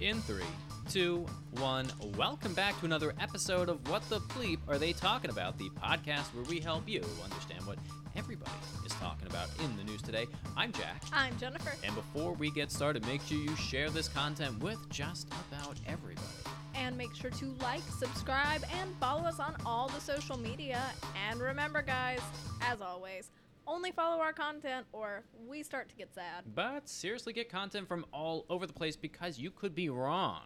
In three, two, one. Welcome back to another episode of What the Bleep Are They Talking About? The podcast where we help you understand what everybody is talking about in the news today. I'm Jack. I'm Jennifer. And before we get started, make sure you share this content with just about everybody. And make sure to like, subscribe, and follow us on all the social media. And remember, guys, as always, only follow our content or we start to get sad. But seriously, get content from all over the place because you could be wrong.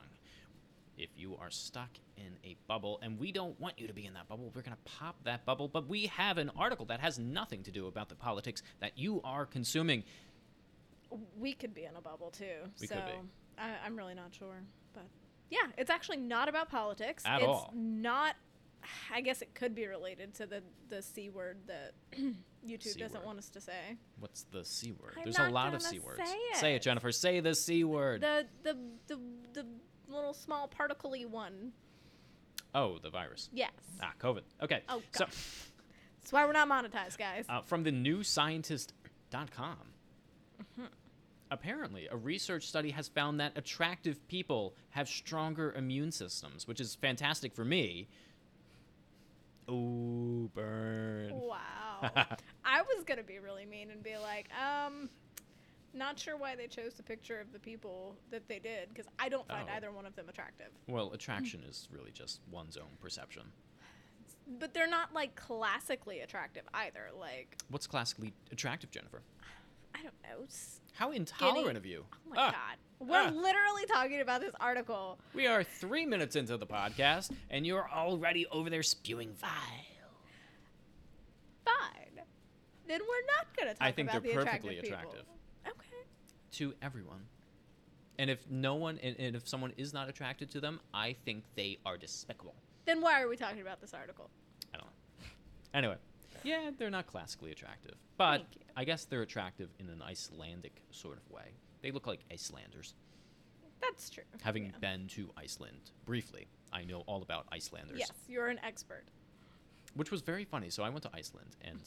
If you are stuck in a bubble, and we don't want you to be in that bubble, we're going to pop that bubble. But we have an article that has nothing to do about the politics that you are consuming. We could be in a bubble too. We so could be. I, I'm really not sure. But yeah, it's actually not about politics. At it's all. not. I guess it could be related to the the c word that YouTube C doesn't word. want us to say. What's the C word? I'm There's a not lot of gonna C words. say say it. it, Jennifer. Say the C word. The the the the little small particly one. oh, the virus. Yes. Ah, COVID. Okay. Oh, so. That's why we're not monetized, guys. uh, from the newscientist.com. Mm-hmm. Apparently, a research study has found that attractive people have stronger immune systems, which is fantastic for me. Ooh, burn. Wow. I was gonna be really mean and be like, um, not sure why they chose the picture of the people that they did because I don't find Oh. either one of them attractive. Well, attraction is really just one's own perception. But they're not like classically attractive either. Like What's classically attractive, Jennifer? I don't know. s- How intolerant of you. Oh my Ah, god. We're ah. literally talking about this article. We are three minutes into the podcast, and you're already over there spewing vile. Fine. Then we're not gonna talk about this. I think about they're the perfectly attractive. attractive. people. Okay. to everyone. And if no one, and, and if someone is not attracted to them, I think they are despicable. Then why are we talking about this article? I don't know. Anyway, yeah, they're not classically attractive, but Thank you. I guess they're attractive in an Icelandic sort of way. They look like Icelanders. That's true. Having Yeah. been to Iceland briefly, I know all about Icelanders. Yes, you're an expert. which was very funny. So I went to Iceland, and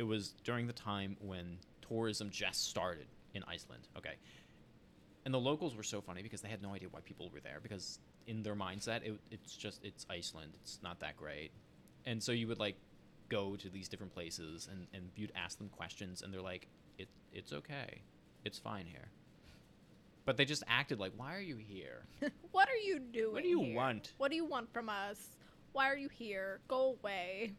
it was during the time when tourism just started in Iceland. Okay, and the locals were so funny because they had no idea why people were there because in their mindset it, it's just it's Iceland. It's not that great, and so you would like go to these different places and and you'd ask them questions, and they're like, it it's okay, it's fine here. But they just acted like, why are you here? What are you doing? What do you here? want? What do you want from us? Why are you here? Go away.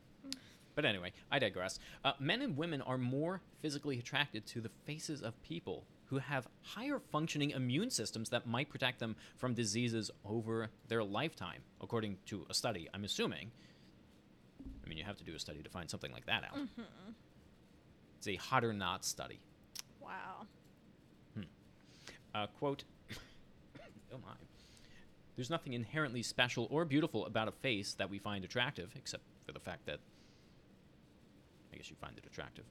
But anyway, I digress. Uh, men and women are more physically attracted to the faces of people who have higher functioning immune systems that might protect them from diseases over their lifetime, according to a study, I'm assuming. I mean, you have to do a study to find something like that out. It's a hot or not study. Wow. Uh, quote, oh my. There's nothing inherently special or beautiful about a face that we find attractive, except for the fact that I guess you find it attractive.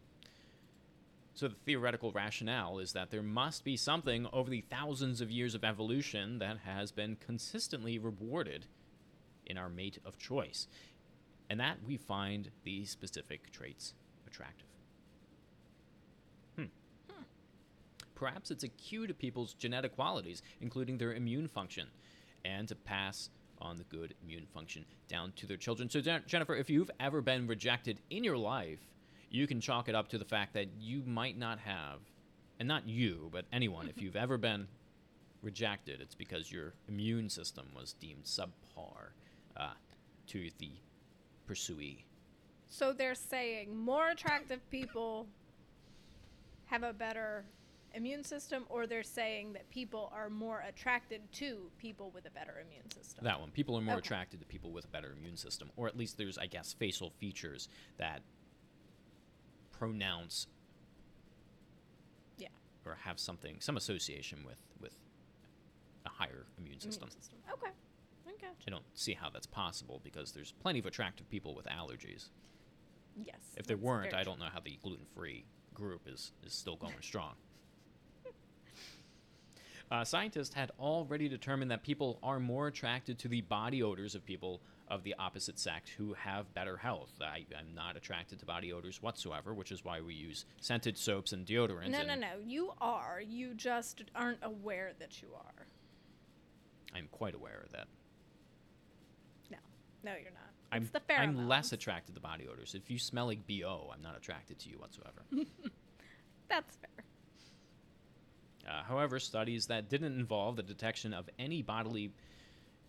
So the theoretical rationale is that there must be something over the thousands of years of evolution that has been consistently rewarded in our mate of choice, and that we find these specific traits attractive. Hmm. hmm. Perhaps it's a cue to people's genetic qualities, including their immune function, and to pass on the good immune function down to their children. So, Jennifer, if you've ever been rejected in your life, you can chalk it up to the fact that you might not have, and not you, but anyone, if you've ever been rejected, it's because your immune system was deemed subpar uh, to the pursuee. So they're saying more attractive people have a better immune system, or they're saying that people are more attracted to people with a better immune system. That one. People are more Okay. attracted to people with a better immune system, or at least there's, I guess, facial features that pronounce Yeah. or have something, some association with with a higher immune Immune system. system. Okay. Okay. I don't see how that's possible because there's plenty of attractive people with allergies. Yes. If there weren't, I don't know how the gluten-free group is is still going strong. Uh, scientists had already determined that people are more attracted to the body odors of people of the opposite sex who have better health. I, I'm not attracted to body odors whatsoever, which is why we use scented soaps and deodorants. No, no, and- no. You are. You just aren't aware that you are. I'm quite aware of that. No, no, you're not. I'm, it's the I'm less attracted to body odors. If you smell like BO, I'm not attracted to you whatsoever. That's fair. Uh, however, studies that didn't involve the detection of any bodily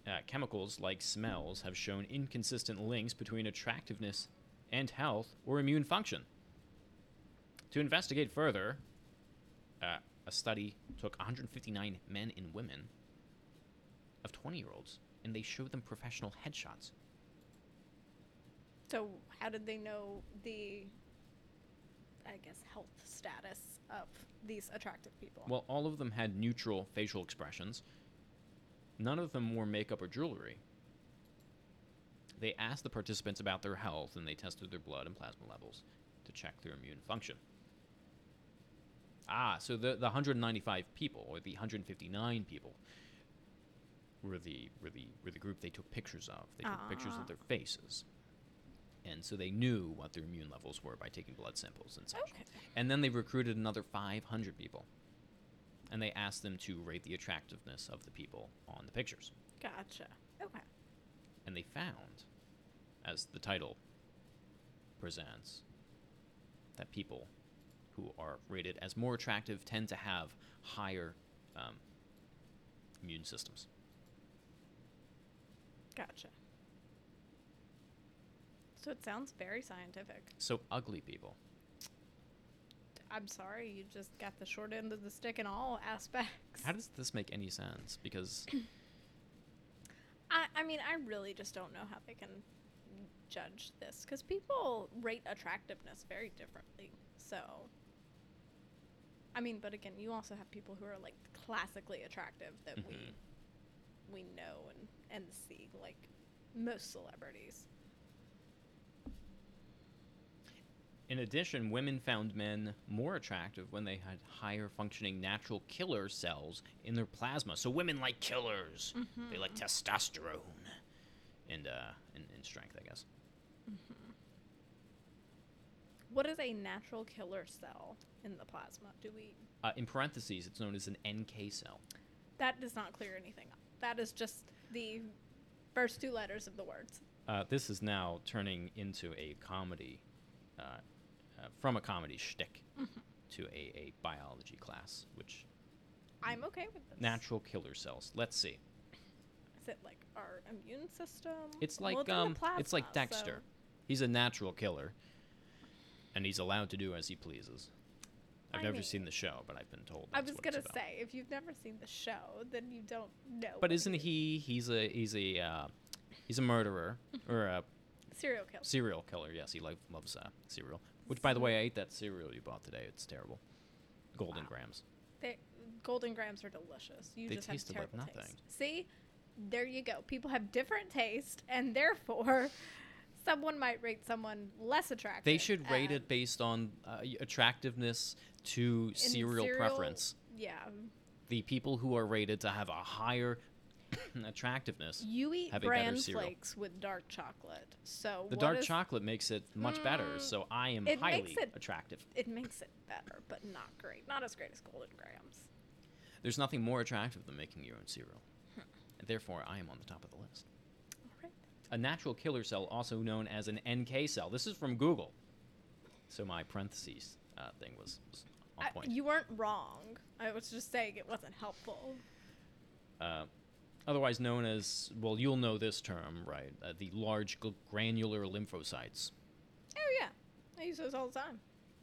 uh, chemicals like smells have shown inconsistent links between attractiveness and health or immune function. To investigate further, uh, a study took 159 men and women of 20 year olds and they showed them professional headshots. So, how did they know the, I guess, health status of these attractive people? Well, all of them had neutral facial expressions. None of them wore makeup or jewelry. They asked the participants about their health and they tested their blood and plasma levels to check their immune function. Ah, so the, the 195 people, or the 159 people, were the, were, the, were the group they took pictures of. They took pictures Ah. of their faces. And so they knew what their immune levels were by taking blood samples and such. okay. And then they recruited another 500 people. And they asked them to rate the attractiveness of the people on the pictures. Gotcha. Okay. And they found, as the title presents, that people who are rated as more attractive tend to have higher um, immune systems. Gotcha. So it sounds very scientific. So ugly people. I'm sorry, you just got the short end of the stick in all aspects. How does this make any sense? Because I, I mean, I really just don't know how they can judge this because people rate attractiveness very differently. So, I mean, but again, you also have people who are like classically attractive that Mhm. we we know and and see, like most celebrities. In addition, women found men more attractive when they had higher functioning natural killer cells in their plasma. So women like killers. They like testosterone and uh and, and strength, I guess. What is a natural killer cell in the plasma? Do we? Uh, in parentheses, it's known as an NK cell. That does not clear anything up. That is just the first two letters of the words. Uh, this is now turning into a comedy, uh, uh, from a comedy shtick to a, a biology class, which I'm okay with this. natural killer cells. Let's see. Is it like our immune system? It's like in the um, it's like Dexter. so- He's a natural killer, and he's allowed to do as he pleases. I've I never mean- seen the show, but I've been told. I was gonna say, if you've never seen the show, then you don't know. But isn't he? He's a he's a uh, he's a murderer or a serial killer? serial killer? Yes, he lo- loves uh, cereal. Which, by the way, I ate that cereal you bought today. It's terrible. Golden Wow. Grahams. They, Golden Grahams are delicious. You They just tasted have like terrible nothing. taste. See, there you go. People have different taste, and therefore, someone might rate someone less attractive. They should rate it based on uh, attractiveness to in cereal, preference. Yeah, The people who are rated to have a higher attractiveness. you eat Have bran flakes with dark chocolate. So The dark is- chocolate makes it much better, Mm, so I am highly it- attractive. It makes it better, but not great. Not as great as Golden Grahams. There's nothing more attractive than making your own cereal. And therefore, I am on the top of the list. All right. A natural killer cell, also known as an NK cell. This is from Google. So my parentheses uh, thing was, was on I- point. you weren't wrong. I was just saying it wasn't helpful. uh, otherwise known as, well, you'll know this term, right? Uh, the large granular lymphocytes. Oh yeah, I use those all the time.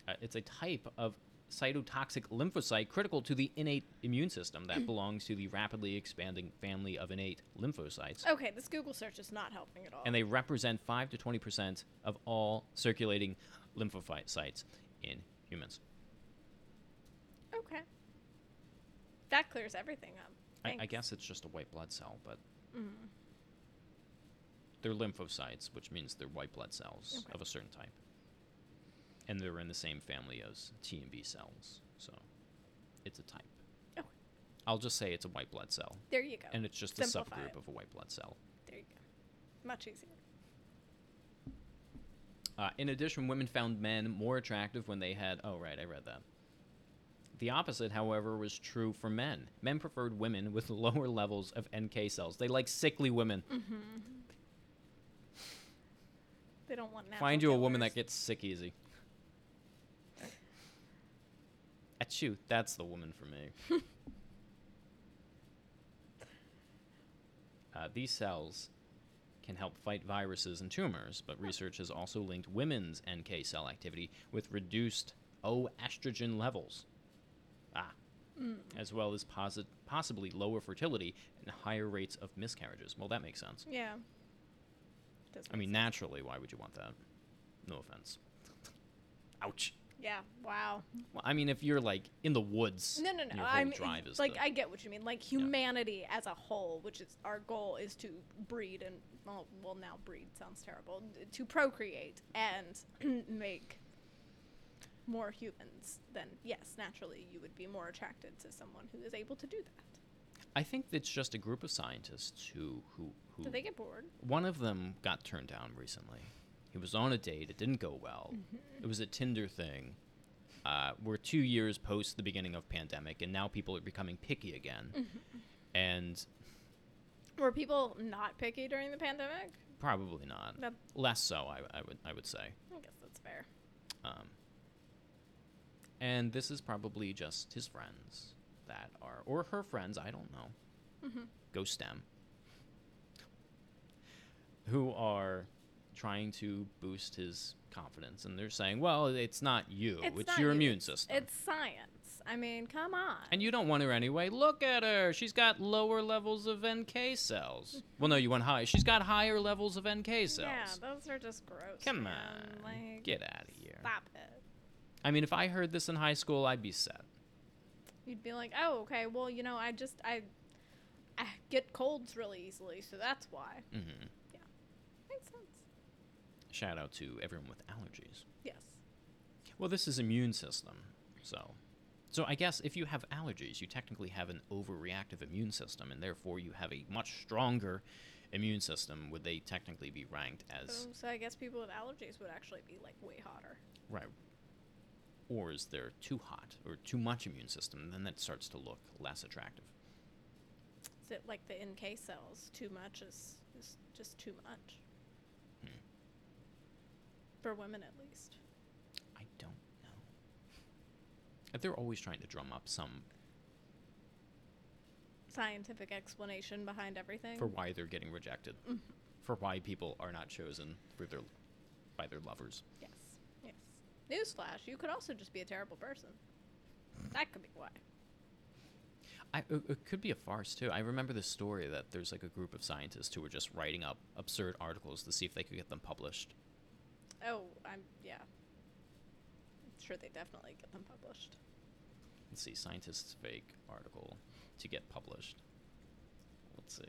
Uh, it's a type of cytotoxic lymphocyte critical to the innate immune system that belongs to the rapidly expanding family of innate lymphocytes. Okay, this Google search is not helping at all. And they represent 5 to 20% of all circulating lymphocytes in humans. okay. That clears everything up. I, I guess it's just a white blood cell, but Mm. they're lymphocytes, which means they're white blood cells Okay. of a certain type. And they're in the same family as T and B cells, so it's a type. Okay. I'll just say it's a white blood cell, There you go. and it's just a subgroup it. of a white blood cell. There you go. Much easier. Uh, in addition, women found men more attractive when they had. Oh, right, I read that. The opposite, however, was true for men. Men preferred women with lower levels of NK cells. They like sickly women. They don't want natural Find you a woman that gets sick easy. Achoo, that's the woman for me. uh, these cells can help fight viruses and tumors, but research has also linked women's NK cell activity with reduced O estrogen levels. Ah. As well as possibly lower fertility and higher rates of miscarriages. Well, that makes sense. Yeah. Does I mean, sense. naturally, why would you want that? No offense. Ouch. Yeah. Wow. Well, I mean, if you're like in the woods, No, no, no. Your whole I mean, drive is like the- I get what you mean. Like humanity as a whole, which is our goal, is to breed and well, well now breed sounds terrible. To procreate and make more humans. Then yes, naturally you would be more attracted to someone who is able to do that. I think it's just a group of scientists who who who. Do they get bored? One of them got turned down recently. He was on a date. It didn't go well. Mm-hmm. It was a Tinder thing. Uh, we're two years post the beginning of pandemic, and now people are becoming picky again. Mm-hmm. And Were people not picky during the pandemic? probably not. That, Less so, I, I would I would say. I guess that's fair. Um, and this is probably just his friends that are, or her friends, I don't know. hmm Go STEM. Who are trying to boost his confidence. And they're saying, well, it's not you, it's, not your you, immune system. It's science. I mean, come on. and you don't want her anyway. Look at her. She's got lower levels of NK cells. well, no, you want high. She's got higher levels of NK cells. Yeah, those are just gross. Come man. on. Like, Get out of here. Stop it. I mean, if I heard this in high school, I'd be set. You'd be like, oh, okay. Well, you know, I just I, I get colds really easily, so that's why. hmm Yeah, Makes sense. Shout out to everyone with allergies. Yes. Well, this is immune system, so so I guess if you have allergies, you technically have an overreactive immune system, and therefore you have a much stronger immune system. Would they technically be ranked as So, so I guess people with allergies would actually be like way hotter. right? Or is there too hot or too much immune system? Then that starts to look less attractive. Is it like the NK cells? Too much is is just too much. Hmm. For women, at least. I don't know. If They're always trying to drum up some Scientific explanation behind everything. for why they're getting rejected, Mhm. for why people are not chosen for their by their lovers. Yes. Newsflash: You could also just be a terrible person. That could be why. I, it, could be a farce too. I remember this story that there's like a group of scientists who were just writing up absurd articles to see if they could get them published. Oh, I'm yeah. I'm sure they definitely get them published. Let's see, scientists fake article to get published. Let's see.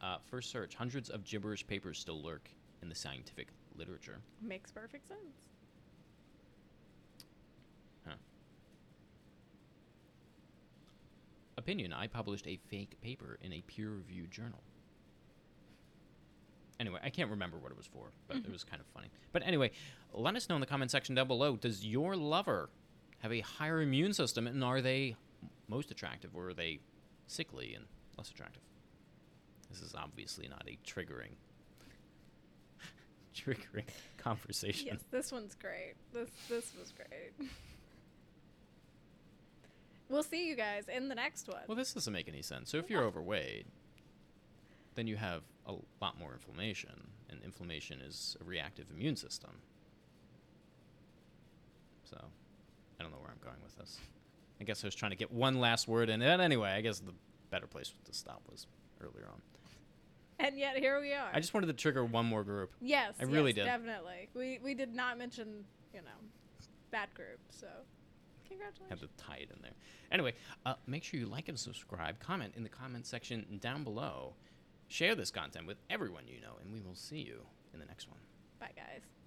Uh, first search: hundreds of gibberish papers still lurk in the scientific literature. Makes perfect sense. Huh. Opinion: I published a fake paper in a peer-reviewed journal. Anyway, I can't remember what it was for, but it was kind of funny. But anyway, let us know in the comment section down below. Does your lover have a higher immune system, and are they most attractive, or are they sickly and less attractive? This is obviously not a triggering, triggering conversation. Yes, this one's great. This this was great. we'll see you guys in the next one. Well, this doesn't make any sense. So if you're overweight, then you have a lot more inflammation, and inflammation is a reactive immune system. So, I don't know where I'm going with this. I guess I was trying to get one last word in. And anyway, I guess the better place to stop was earlier on. And yet here we are. I just wanted to trigger one more group. yes, I really yes, did. Definitely. We we did not mention you know that group. So congratulations. Had to tie it in there. Anyway, uh, make sure you like and subscribe. Comment in the comment section down below. Share this content with everyone you know, and we will see you in the next one. Bye guys.